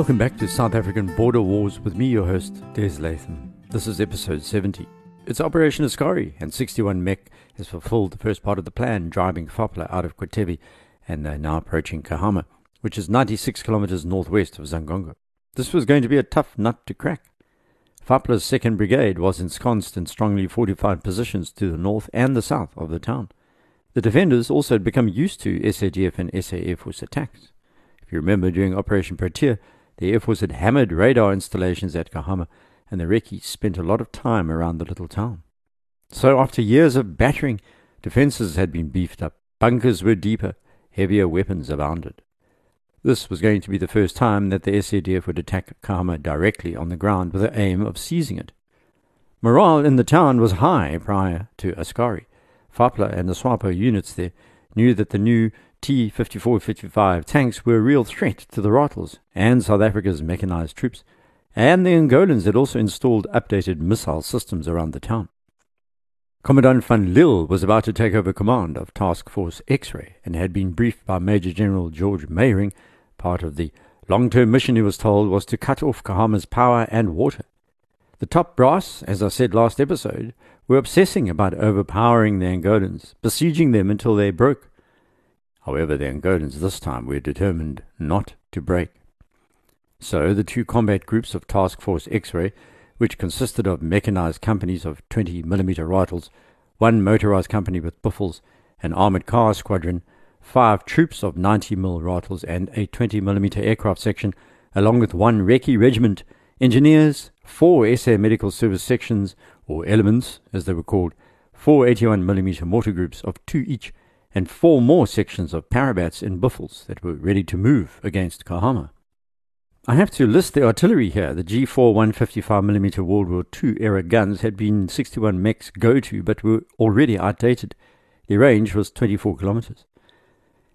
Welcome back to South African Border Wars with me, your host, Des Latham. This is episode 70. It's Operation Askari, and 61 Mech has fulfilled the first part of the plan, driving Fapla out of Quiteve, and they're now approaching Cahama, which is 96 kilometers northwest of Xangongo. This was going to be a tough nut to crack. Fapla's 2nd Brigade was ensconced in strongly fortified positions to the north and the south of the town. The defenders also had become used to SADF and SAF Force attacks. If you remember, during Operation Protea, the Air Force had hammered radar installations at Cahama, and the Recce spent a lot of time around the little town. So, after years of battering, defences had been beefed up, bunkers were deeper, heavier weapons abounded. This was going to be the first time that the SADF would attack Cahama directly on the ground with the aim of seizing it. Morale in the town was high prior to Askari. FAPLA and the SWAPO units there knew that the new T-54-55 tanks were a real threat to the Ratels and South Africa's mechanized troops, and the Angolans had also installed updated missile systems around the town. Commandant van Lille was about to take over command of Task Force X-Ray and had been briefed by Major General George Meiring. Part of the long-term mission, he was told, was to cut off Cahama's power and water. The top brass, as I said last episode, were obsessing about overpowering the Angolans, besieging them until they broke. However, the Angolans this time were determined not to break. So the two combat groups of Task Force X-Ray which consisted of mechanized companies of 20 millimeter rifles, one motorized company with Buffels, an armored car squadron, five troops of 90 mm rifles, and a 20 millimeter aircraft section, along with one Recce regiment, engineers, four SA medical service sections, or elements as they were called, four 81 millimeter mortar groups of two each, and four more sections of parabats and Buffels that were ready to move against Cahama. I have to list the artillery here. The G4 155mm World War II era guns had been 61 Mech's go to, but were already outdated. The range was 24 kilometers.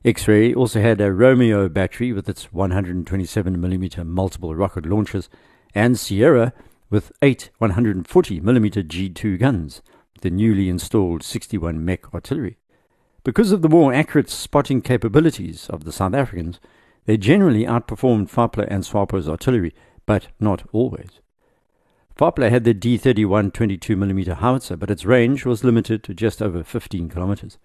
X ray also had a Romeo battery with its 127mm multiple rocket launchers, and Sierra with eight 140mm G2 guns, the newly installed 61 Mech artillery. Because of the more accurate spotting capabilities of the South Africans, they generally outperformed Fapla and SWAPO's artillery, but not always. Fapla had the D31 22mm howitzer, but its range was limited to just over 15 kilometers,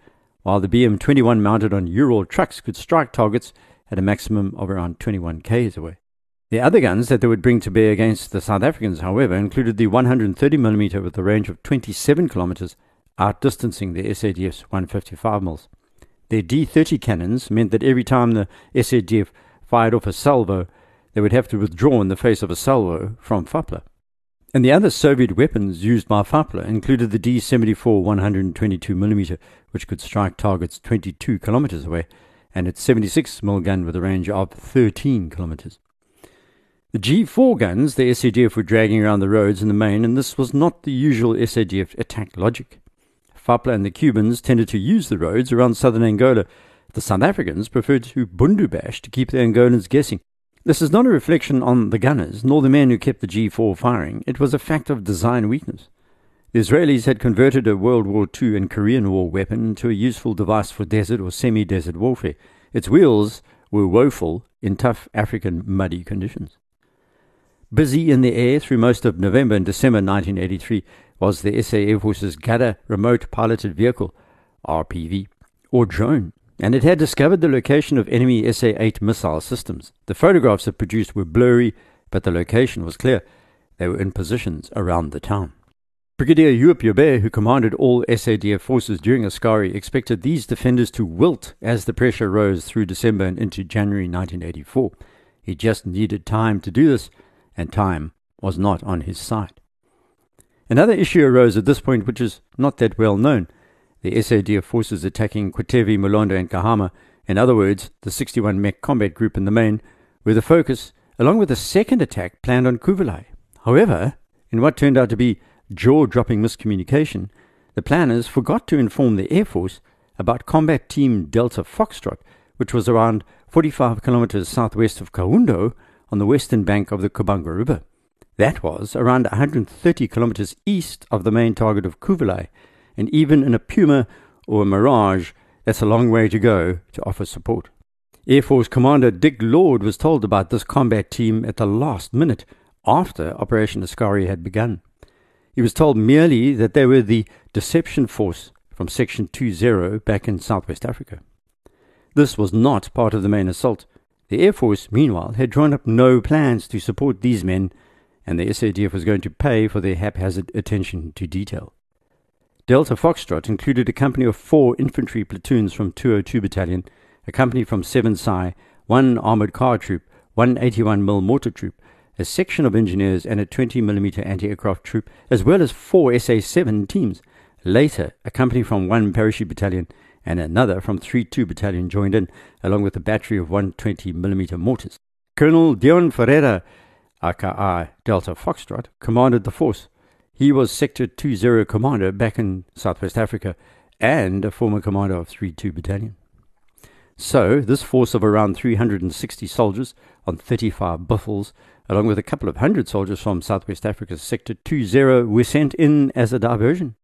while the BM21 mounted on Ural trucks could strike targets at a maximum of around 21 k's away. The other guns that they would bring to bear against the South Africans, however, included the 130mm with a range of 27 kilometers, outdistancing the SADF's 155 mils. Their D30 cannons meant that every time the SADF fired off a salvo, they would have to withdraw in the face of a salvo from Fapla. And the other Soviet weapons used by Fapla included the D-74 122mm, which could strike targets 22 kilometers away, and its 76 mm gun with a range of 13 kilometers. The G4 guns the SADF were dragging around the roads in the main, and this was not the usual SADF attack logic. Fapla and the Cubans tended to use the roads around southern Angola. The South Africans preferred to bundubash to keep the Angolans guessing. This is not a reflection on the gunners, nor the men who kept the G4 firing. It was a fact of design weakness. The Israelis had converted a World War II and Korean War weapon into a useful device for desert or semi desert warfare. Its wheels were woeful in tough African muddy conditions. Busy in the air through most of November and December 1983, was the SA Air Force's Gada Remote Piloted Vehicle, RPV, or drone, and it had discovered the location of enemy SA 8 missile systems. The photographs it produced were blurry, but the location was clear. They were in positions around the town. Brigadier Joubert, who commanded all SADF forces during Askari, expected these defenders to wilt as the pressure rose through December and into January 1984. He just needed time to do this, and time was not on his side. Another issue arose at this point, which is not that well known. The SADF forces attacking Quiteve, Mulondo, and Cahama, in other words, the 61 Mech combat group in the main, were the focus, along with a second attack planned on Cuvelai. However, in what turned out to be jaw dropping miscommunication, the planners forgot to inform the Air Force about Combat Team Delta Foxtrot, which was around 45 kilometers southwest of Caiundo on the western bank of the Kabanga River. That was around 130 kilometers east of the main target of Cuvelai, and even in a Puma or a Mirage, that's a long way to go to offer support. Air Force Commander Dick Lord was told about this combat team at the last minute after Operation Askari had begun. He was told merely that they were the deception force from Sector 20 back in southwest Africa. This was not part of the main assault. The Air Force, meanwhile, had drawn up no plans to support these men, and the SADF was going to pay for their haphazard attention to detail. Delta Foxtrot included a company of four infantry platoons from 202 Battalion, a company from 7 SAI, one armoured car troop, one 81 mm mortar troop, a section of engineers, and a 20 mm anti aircraft troop, as well as four SA 7 teams. Later, a company from 1 Parachute Battalion and another from 3 2 Battalion joined in, along with a battery of 120 mm mortars. Colonel Deon Ferreira, aka Delta Foxtrot, commanded the force. He was Sector 20 commander back in Southwest Africa and a former commander of 3 2 Battalion. So, this force of around 360 soldiers on 35 buffels, along with a couple of hundred soldiers from Southwest Africa's Sector 20, were sent in as a diversion.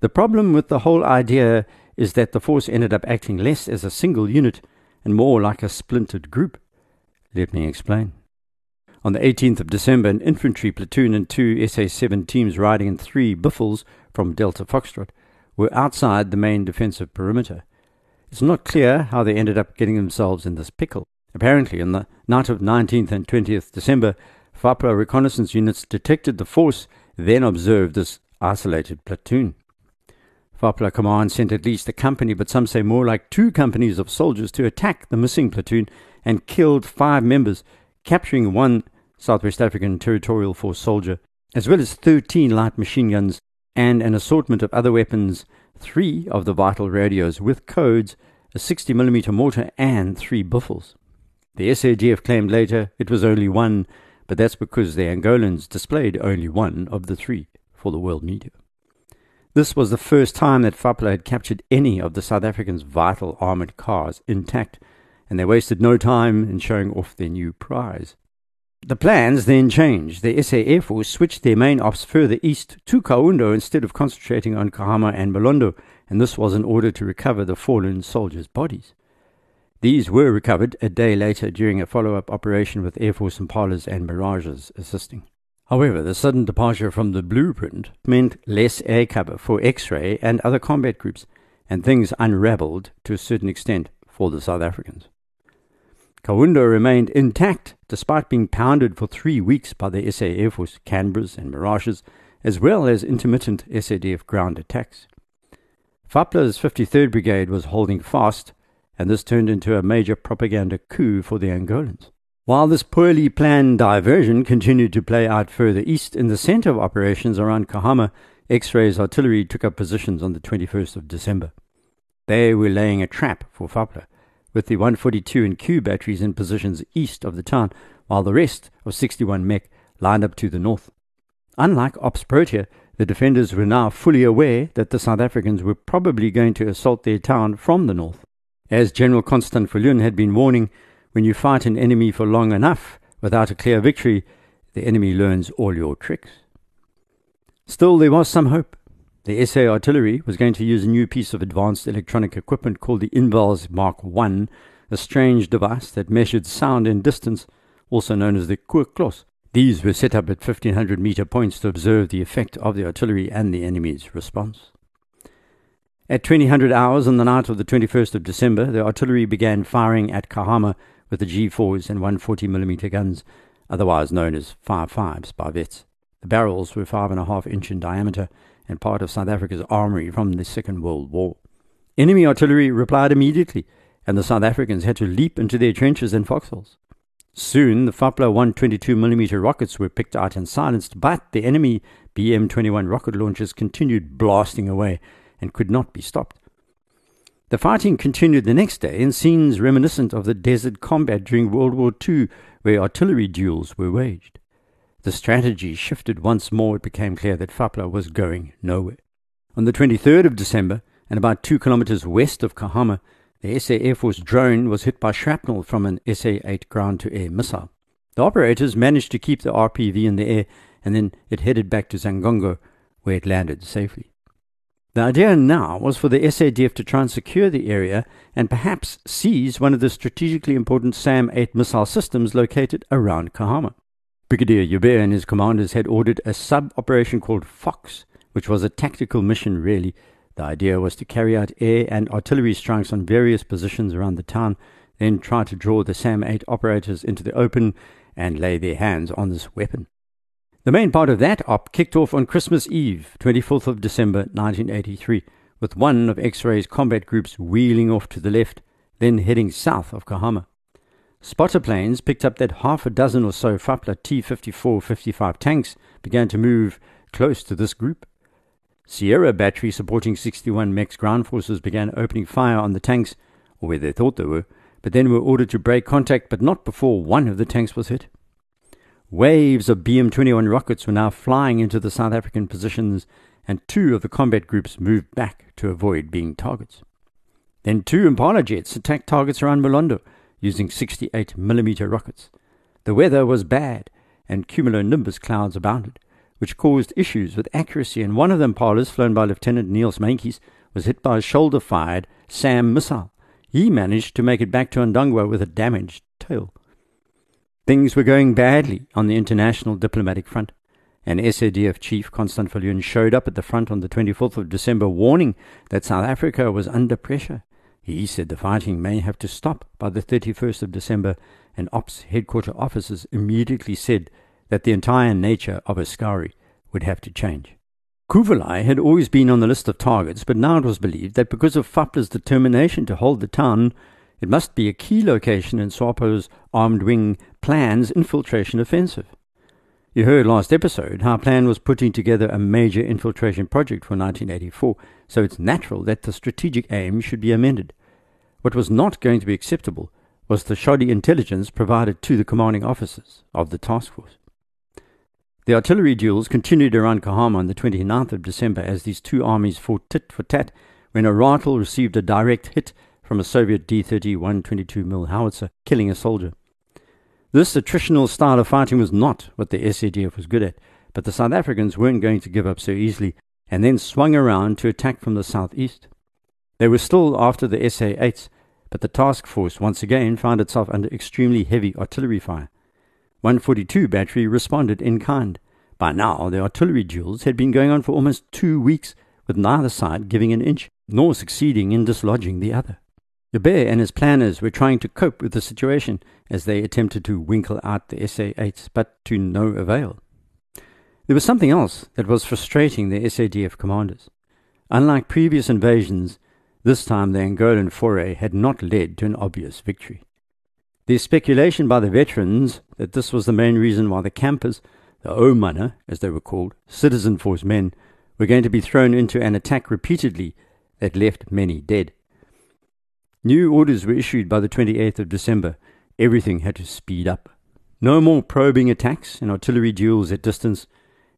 The problem with the whole idea is that the force ended up acting less as a single unit and more like a splintered group. Let me explain. On the 18th of December, an infantry platoon and two SA 7 teams riding in three Buffels from Delta Foxtrot were outside the main defensive perimeter. It's not clear how they ended up getting themselves in this pickle. Apparently, on the night of 19th and 20th December, FAPLA reconnaissance units detected the force, then observed this isolated platoon. FAPLA command sent at least a company, but some say more like two companies of soldiers to attack the missing platoon and killed five members, capturing one Southwest African Territorial Force soldier, as well as 13 light machine guns and an assortment of other weapons, three of the vital radios with codes, a 60mm mortar, and three Buffels. The SADF claimed later it was only one, but that's because the Angolans displayed only one of the three for the world media. This was the first time that FAPLA had captured any of the South Africans' vital armoured cars intact, and they wasted no time in showing off their new prize. The plans then changed. The SA Air Force switched their main ops further east to Caiundo instead of concentrating on Cahama and Mulondo, and this was in order to recover the fallen soldiers' bodies. These were recovered a day later during a follow up operation with Air Force Impalas and Mirages assisting. However, the sudden departure from the blueprint meant less air cover for X ray and other combat groups, and things unraveled to a certain extent for the South Africans. Caiundo remained intact despite being pounded for three weeks by the SA Air Force Canberras and Mirages, as well as intermittent SADF ground attacks. FAPLA's 53rd Brigade was holding fast, and this turned into a major propaganda coup for the Angolans. While this poorly planned diversion continued to play out further east, in the center of operations around Cahama, X Ray's artillery took up positions on the 21st of December. They were laying a trap for FAPLA with the 142 and Q batteries in positions east of the town, while the rest of 61 Mech lined up to the north. Unlike Ops Protea, the defenders were now fully aware that the South Africans were probably going to assault their town from the north. As General Constant Viljoen had been warning, when you fight an enemy for long enough without a clear victory, the enemy learns all your tricks. Still, there was some hope. The SA artillery was going to use a new piece of advanced electronic equipment called the Invals Mark I, a strange device that measured sound and distance, also known as the Koerklos. These were set up at 1500 meter points to observe the effect of the artillery and the enemy's response. At 2000 hours on the night of the 21st of December, the artillery began firing at Cahama with the G4s and 140mm guns, otherwise known as 5.5s by vets. The barrels were 5.5 inch in diameter and part of South Africa's armory from the Second World War. Enemy artillery replied immediately, and the South Africans had to leap into their trenches and foxholes. Soon, the Fapla 122mm rockets were picked out and silenced, but the enemy BM 21 rocket launchers continued blasting away and could not be stopped. The fighting continued the next day in scenes reminiscent of the desert combat during World War II, where artillery duels were waged. The strategy shifted once more. It became clear that Fapla was going nowhere. On the 23rd of December, and about two kilometers west of Cahama, the SA Air Force drone was hit by shrapnel from an SA 8 ground to air missile. The operators managed to keep the RPV in the air, and then it headed back to Xangongo, where it landed safely. The idea now was for the SADF to try and secure the area and perhaps seize one of the strategically important SAM 8 missile systems located around Cahama. Brigadier Joubert and his commanders had ordered a sub operation called Fox, which was a tactical mission really. The idea was to carry out air and artillery strikes on various positions around the town, then try to draw the SAM 8 operators into the open and lay their hands on this weapon. The main part of that op kicked off on Christmas Eve, 24th of December 1983, with one of X-Ray's combat groups wheeling off to the left, then heading south of Cahama. Spotter planes picked up that half a dozen or so Fapla T-54-55 tanks began to move close to this group. Sierra battery supporting 61 Mech's ground forces began opening fire on the tanks, or where they thought they were, but then were ordered to break contact, but not before one of the tanks was hit. Waves of BM 21 rockets were now flying into the South African positions, and two of the combat groups moved back to avoid being targets. Then two Impala jets attacked targets around Mulondo using 68 millimeter rockets. The weather was bad, and cumulonimbus clouds abounded, which caused issues with accuracy, and one of the Impalas, flown by Lieutenant Niels Meintjes, was hit by a shoulder fired SAM missile. He managed to make it back to Ndangwa with a damaged tail. Things were going badly on the international diplomatic front. An SADF chief, Constant Viljoen, showed up at the front on the 24th of December warning that South Africa was under pressure. He said the fighting may have to stop by the 31st of December, and Ops headquarter officers immediately said that the entire nature of Askari would have to change. Cuvelai had always been on the list of targets, but now it was believed that because of Fapla's determination to hold the town, it must be a key location in SWAPO's armed wing plan's infiltration offensive. You heard last episode how Plan was putting together a major infiltration project for 1984, so it's natural that the strategic aim should be amended. What was not going to be acceptable was the shoddy intelligence provided to the commanding officers of the task force. The artillery duels continued around Cahama on the 29th of December as these two armies fought tit for tat when a rifle received a direct hit from a Soviet D-30 122 mm howitzer, killing a soldier. This attritional style of fighting was not what the SADF was good at, but the South Africans weren't going to give up so easily, and then swung around to attack from the southeast. They were still after the SA-8s, but the task force once again found itself under extremely heavy artillery fire. 142 battery responded in kind. By now, the artillery duels had been going on for almost two weeks, with neither side giving an inch, nor succeeding in dislodging the other. Joubert and his planners were trying to cope with the situation as they attempted to winkle out the SA-8s, but to no avail. There was something else that was frustrating the SADF commanders. Unlike previous invasions, this time the Angolan foray had not led to an obvious victory. There's speculation by the veterans that this was the main reason why the campers, the O-Manner, as they were called, citizen force men, were going to be thrown into an attack repeatedly that left many dead. New orders were issued by the 28th of December. Everything had to speed up. No more probing attacks and artillery duels at distance.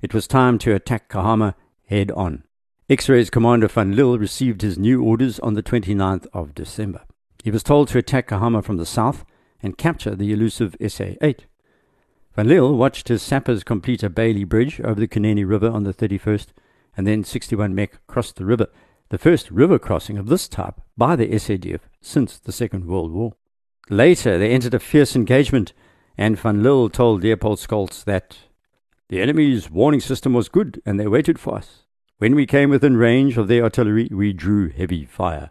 It was time to attack Cahama head on. X-Ray's commander Van Lille received his new orders on the 29th of December. He was told to attack Cahama from the south and capture the elusive SA-8. Van Lille watched his sappers complete a Bailey Bridge over the Kunene River on the 31st, and then 61 Mech crossed the river the first river crossing of this type by the SADF since the Second World War. Later, they entered a fierce engagement, and Van Lille told Leopold Scholtz that the enemy's warning system was good and they waited for us. When we came within range of their artillery, we drew heavy fire.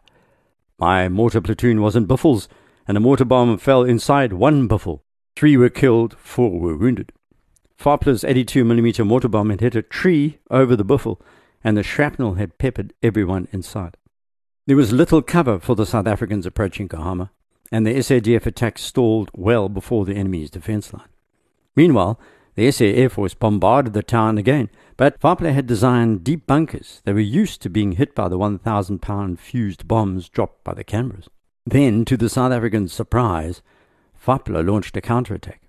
My mortar platoon was in Buffels, and a mortar bomb fell inside one Buffel. Three were killed, four were wounded. Fapla's 82mm mortar bomb had hit a tree over the Buffel, and the shrapnel had peppered everyone in sight. There was little cover for the South Africans approaching Cahama, and the SADF attack stalled well before the enemy's defense line. Meanwhile, the SA Air Force bombarded the town again, but Fapla had designed deep bunkers that were used to being hit by the 1,000 pound fused bombs dropped by the Canberras. Then, to the South Africans' surprise, Fapla launched a counterattack.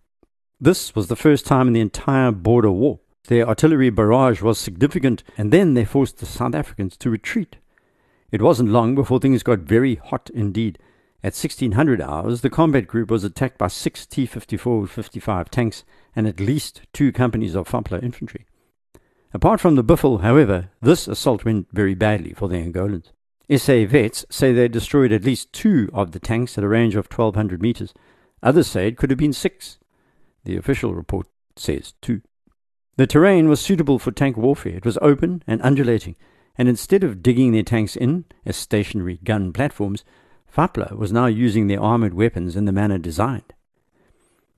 This was the first time in the entire border war their artillery barrage was significant, and then they forced the South Africans to retreat. It wasn't long before things got very hot indeed. At 1600 hours, the combat group was attacked by six T 54 55 tanks and at least two companies of Fapla infantry. Apart from the Buffel, however, this assault went very badly for the Angolans. SA vets say they destroyed at least two of the tanks at a range of 1200 meters. Others say it could have been six. The official report says two. The terrain was suitable for tank warfare. It was open and undulating, and instead of digging their tanks in as stationary gun platforms, Fapla was now using their armoured weapons in the manner designed.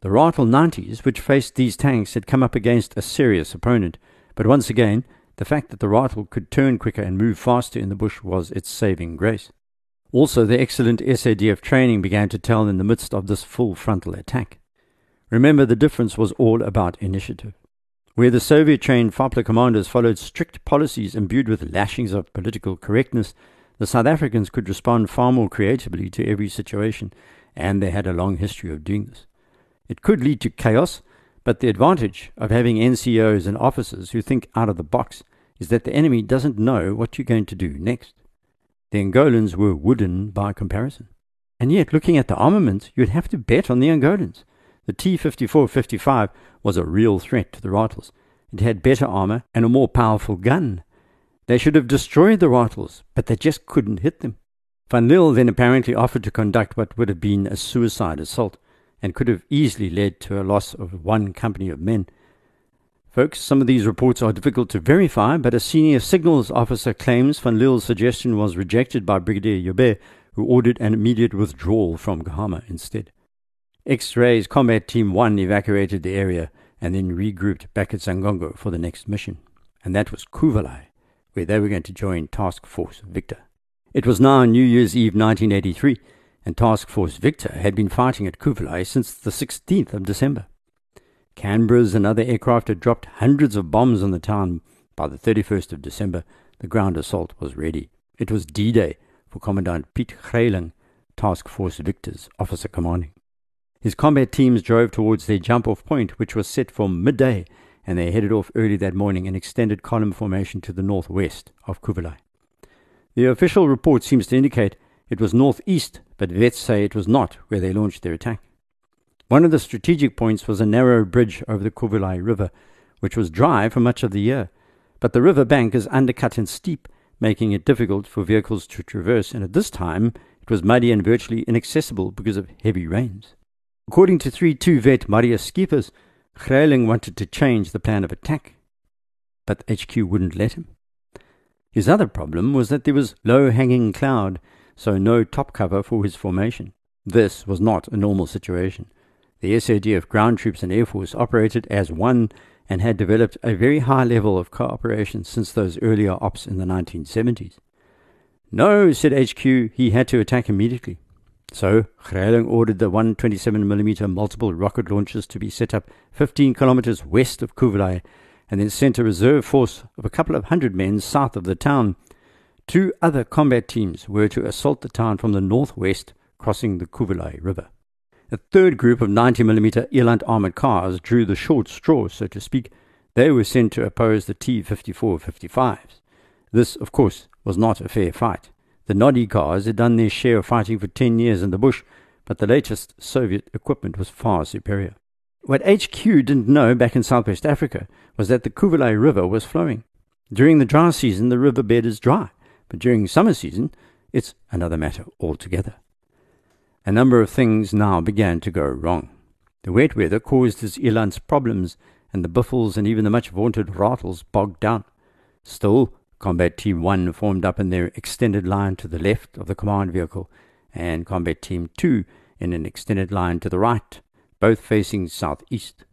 The Ratel 90s, which faced these tanks, had come up against a serious opponent, but once again, the fact that the Ratel could turn quicker and move faster in the bush was its saving grace. Also, the excellent SADF training began to tell in the midst of this full frontal attack. Remember, the difference was all about initiative. Where the Soviet trained Fapla commanders followed strict policies imbued with lashings of political correctness, the South Africans could respond far more creatively to every situation, and they had a long history of doing this. It could lead to chaos, but the advantage of having NCOs and officers who think out of the box is that the enemy doesn't know what you're going to do next. The Angolans were wooden by comparison. And yet, looking at the armament, you'd have to bet on the Angolans. The T 54 55 was a real threat to the Ratels. It had better armor and a more powerful gun. They should have destroyed the Ratels, but they just couldn't hit them. Van Lille then apparently offered to conduct what would have been a suicide assault and could have easily led to a loss of one company of men. Folks, some of these reports are difficult to verify, but a senior signals officer claims Van Lille's suggestion was rejected by Brigadier Joubert, who ordered an immediate withdrawal from Cahama instead. X-Ray's Combat Team 1 evacuated the area and then regrouped back at Xangongo for the next mission, and that was Cuvelai, where they were going to join Task Force Victor. It was now New Year's Eve 1983, and Task Force Victor had been fighting at Cuvelai since the 16th of December. Canberras and other aircraft had dropped hundreds of bombs on the town. By the 31st of December, the ground assault was ready. It was D-Day for Commandant Piet Greyling, Task Force Victor's officer commanding. His combat teams drove towards their jump-off point, which was set for midday, and they headed off early that morning in extended column formation to the northwest of Cuvelai. The official report seems to indicate it was northeast, but vets say it was not where they launched their attack. One of the strategic points was a narrow bridge over the Cuvelai River, which was dry for much of the year, but the river bank is undercut and steep, making it difficult for vehicles to traverse, and at this time it was muddy and virtually inaccessible because of heavy rains. According to 3-2 vet Marius Scheepers, Greyling wanted to change the plan of attack, but HQ wouldn't let him. His other problem was that there was low-hanging cloud, so no top cover for his formation. This was not a normal situation. The SADF ground troops and Air Force operated as one and had developed a very high level of cooperation since those earlier ops in the 1970s. No, said HQ, he had to attack immediately. So, Greyling ordered the 127mm multiple rocket launchers to be set up 15 kilometers west of Cuvelai and then sent a reserve force of a couple of hundred men south of the town Two other combat teams were to assault the town from the northwest, crossing the Cuvelai River. A third group of 90mm Eland armored cars drew the short straw, so to speak. They were sent to oppose the T 54 55s. This, of course, was not a fair fight. The Noddy cars had done their share of fighting for 10 years in the bush, but the latest Soviet equipment was far superior. What HQ didn't know back in Southwest Africa was that the Cuvelai River was flowing. During the dry season, the riverbed is dry. But during summer season, it's another matter altogether. A number of things now began to go wrong. The wet weather caused his elands problems, and the buffels and even the much vaunted Ratels bogged down. Still, Combat Team 1 formed up in their extended line to the left of the command vehicle, and Combat Team 2 in an extended line to the right, both facing southeast.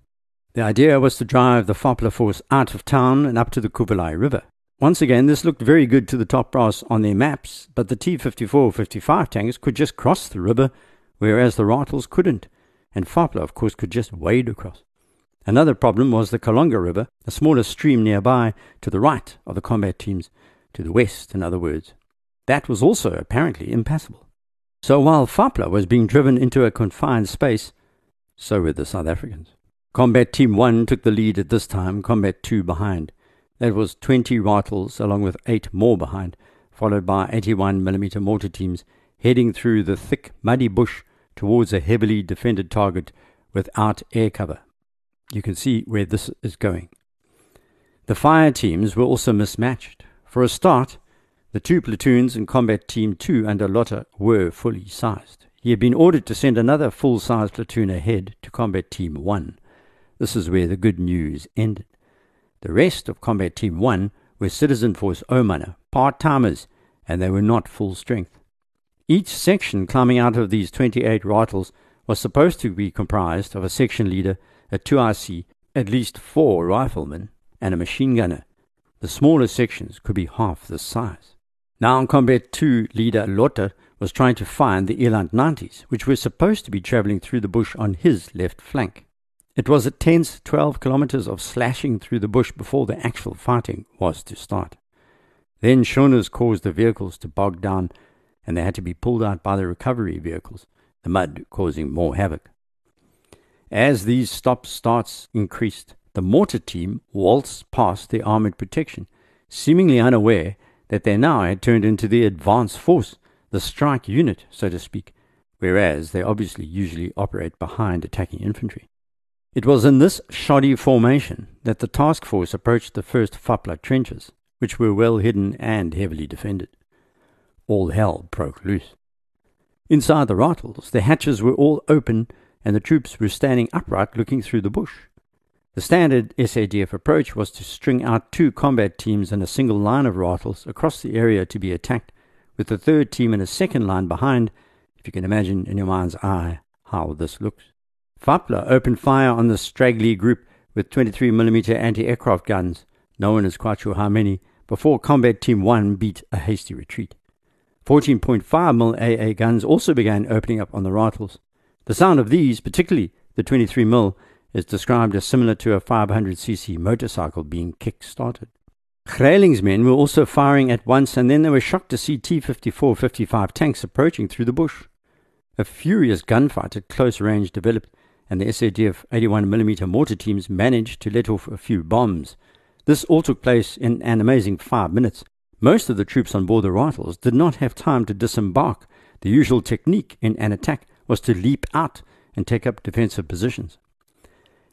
The idea was to drive the Fapla force out of town and up to the Cuvelai River. Once again, this looked very good to the top brass on their maps, but the T-54-55 tanks could just cross the river, whereas the Ratels couldn't, and Fapla, of course, could just wade across. Another problem was the Kalonga River, a smaller stream nearby to the right of the combat teams, to the west, in other words. That was also apparently impassable. So while Fapla was being driven into a confined space, so were the South Africans. Combat Team 1 took the lead at this time, Combat 2 behind. That was 20 rifles along with eight more behind, followed by 81mm mortar teams heading through the thick, muddy bush towards a heavily defended target without air cover. You can see where this is going. The fire teams were also mismatched. For a start, the two platoons in Combat Team 2 under Lotta were fully sized. He had been ordered to send another full sized platoon ahead to Combat Team 1. This is where the good news ended. The rest of Combat Team 1 were Citizen Force Omana, part timers, and they were not full strength. Each section climbing out of these 28 rifles was supposed to be comprised of a section leader, a 2IC, at least four riflemen, and a machine gunner. The smaller sections could be half this size. Now Combat 2, leader Lotte was trying to find the Eland 90s, which were supposed to be traveling through the bush on his left flank. It was a tense 12 kilometers of slashing through the bush before the actual fighting was to start. Then schooners caused the vehicles to bog down, and they had to be pulled out by the recovery vehicles, the mud causing more havoc. As these stop starts increased, the mortar team waltzed past the armored protection, seemingly unaware that they now had turned into the advance force, the strike unit, so to speak, whereas they obviously usually operate behind attacking infantry. It was in this shoddy formation that the task force approached the first Fapla trenches, which were well hidden and heavily defended. All hell broke loose. Inside the Ratels, the hatches were all open and the troops were standing upright looking through the bush. The standard SADF approach was to string out two combat teams in a single line of rifles across the area to be attacked, with the third team in a second line behind, if you can imagine in your mind's eye how this looks. Fapla opened fire on the straggly group with 23mm anti-aircraft guns, no one is quite sure how many, before Combat Team 1 beat a hasty retreat. 14.5mm AA guns also began opening up on the rifles. The sound of these, particularly the 23mm, is described as similar to a 500cc motorcycle being kick-started. Greyling's men were also firing at once, and then they were shocked to see T-54 55 tanks approaching through the bush. A furious gunfight at close range developed, and the SADF 81mm mortar teams managed to let off a few bombs. This all took place in an amazing five minutes. Most of the troops on board the rifles did not have time to disembark. The usual technique in an attack was to leap out and take up defensive positions.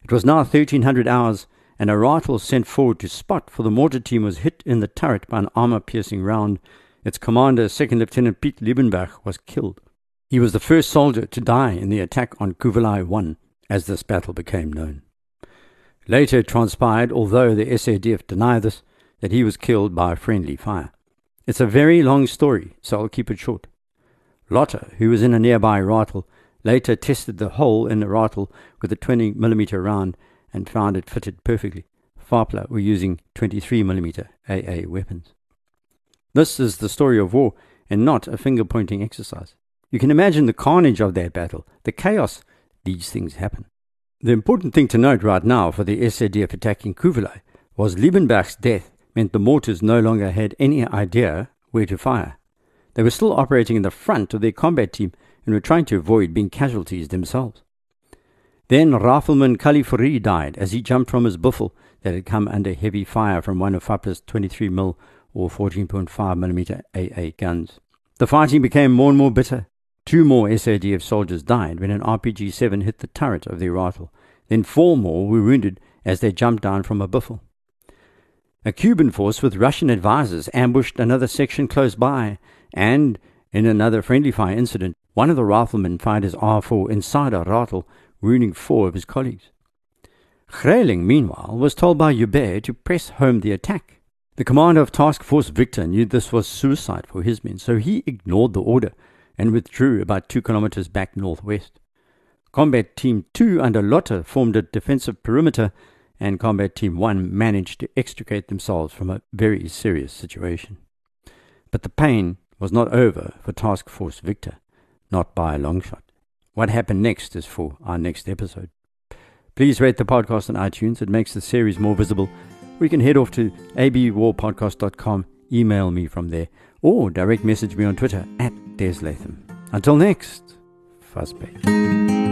It was now 1300 hours, and a rifle sent forward to spot, for the mortar team was hit in the turret by an armor piercing round. Its commander, Second Lieutenant Piet Liebenberg, was killed. He was the first soldier to die in the attack on Cuvelai 1, as this battle became known. Later it transpired, although the SADF denied this, that he was killed by friendly fire. It's a very long story, so I'll keep it short. Lotte, who was in a nearby rifle, later tested the hole in the rifle with a 20 mm round and found it fitted perfectly. Fapla were using 23 mm AA weapons. This is the story of war and not a finger pointing exercise. You can imagine the carnage of that battle, the chaos these things happen. The important thing to note right now for the SADF attacking Cuvelai was Liebenberg's death meant the mortars no longer had any idea where to fire. They were still operating in the front of their combat team and were trying to avoid being casualties themselves. Then Rifleman Kalifuri died as he jumped from his buffel that had come under heavy fire from one of Fapla's 23mm or 14.5mm AA guns. The fighting became more and more bitter. Two more SADF soldiers died when an RPG 7 hit the turret of their rifle. Then four more were wounded as they jumped down from a buffel. A Cuban force with Russian advisors ambushed another section close by, and, in another friendly fire incident, one of the riflemen fired his R4 inside a Ratel, wounding four of his colleagues. Greyling, meanwhile, was told by Joubert to press home the attack. The commander of Task Force Victor knew this was suicide for his men, so he ignored the order and withdrew about two kilometers back northwest. Combat Team 2 under Lotte formed a defensive perimeter and Combat Team 1 managed to extricate themselves from a very serious situation. But the pain was not over for Task Force Victor, not by a long shot. What happened next is for our next episode. Please rate the podcast on iTunes, it makes the series more visible. We can head off to abwarpodcast.com, email me from there, or direct message me on Twitter at Des Latham. Until next, Fuzzbait.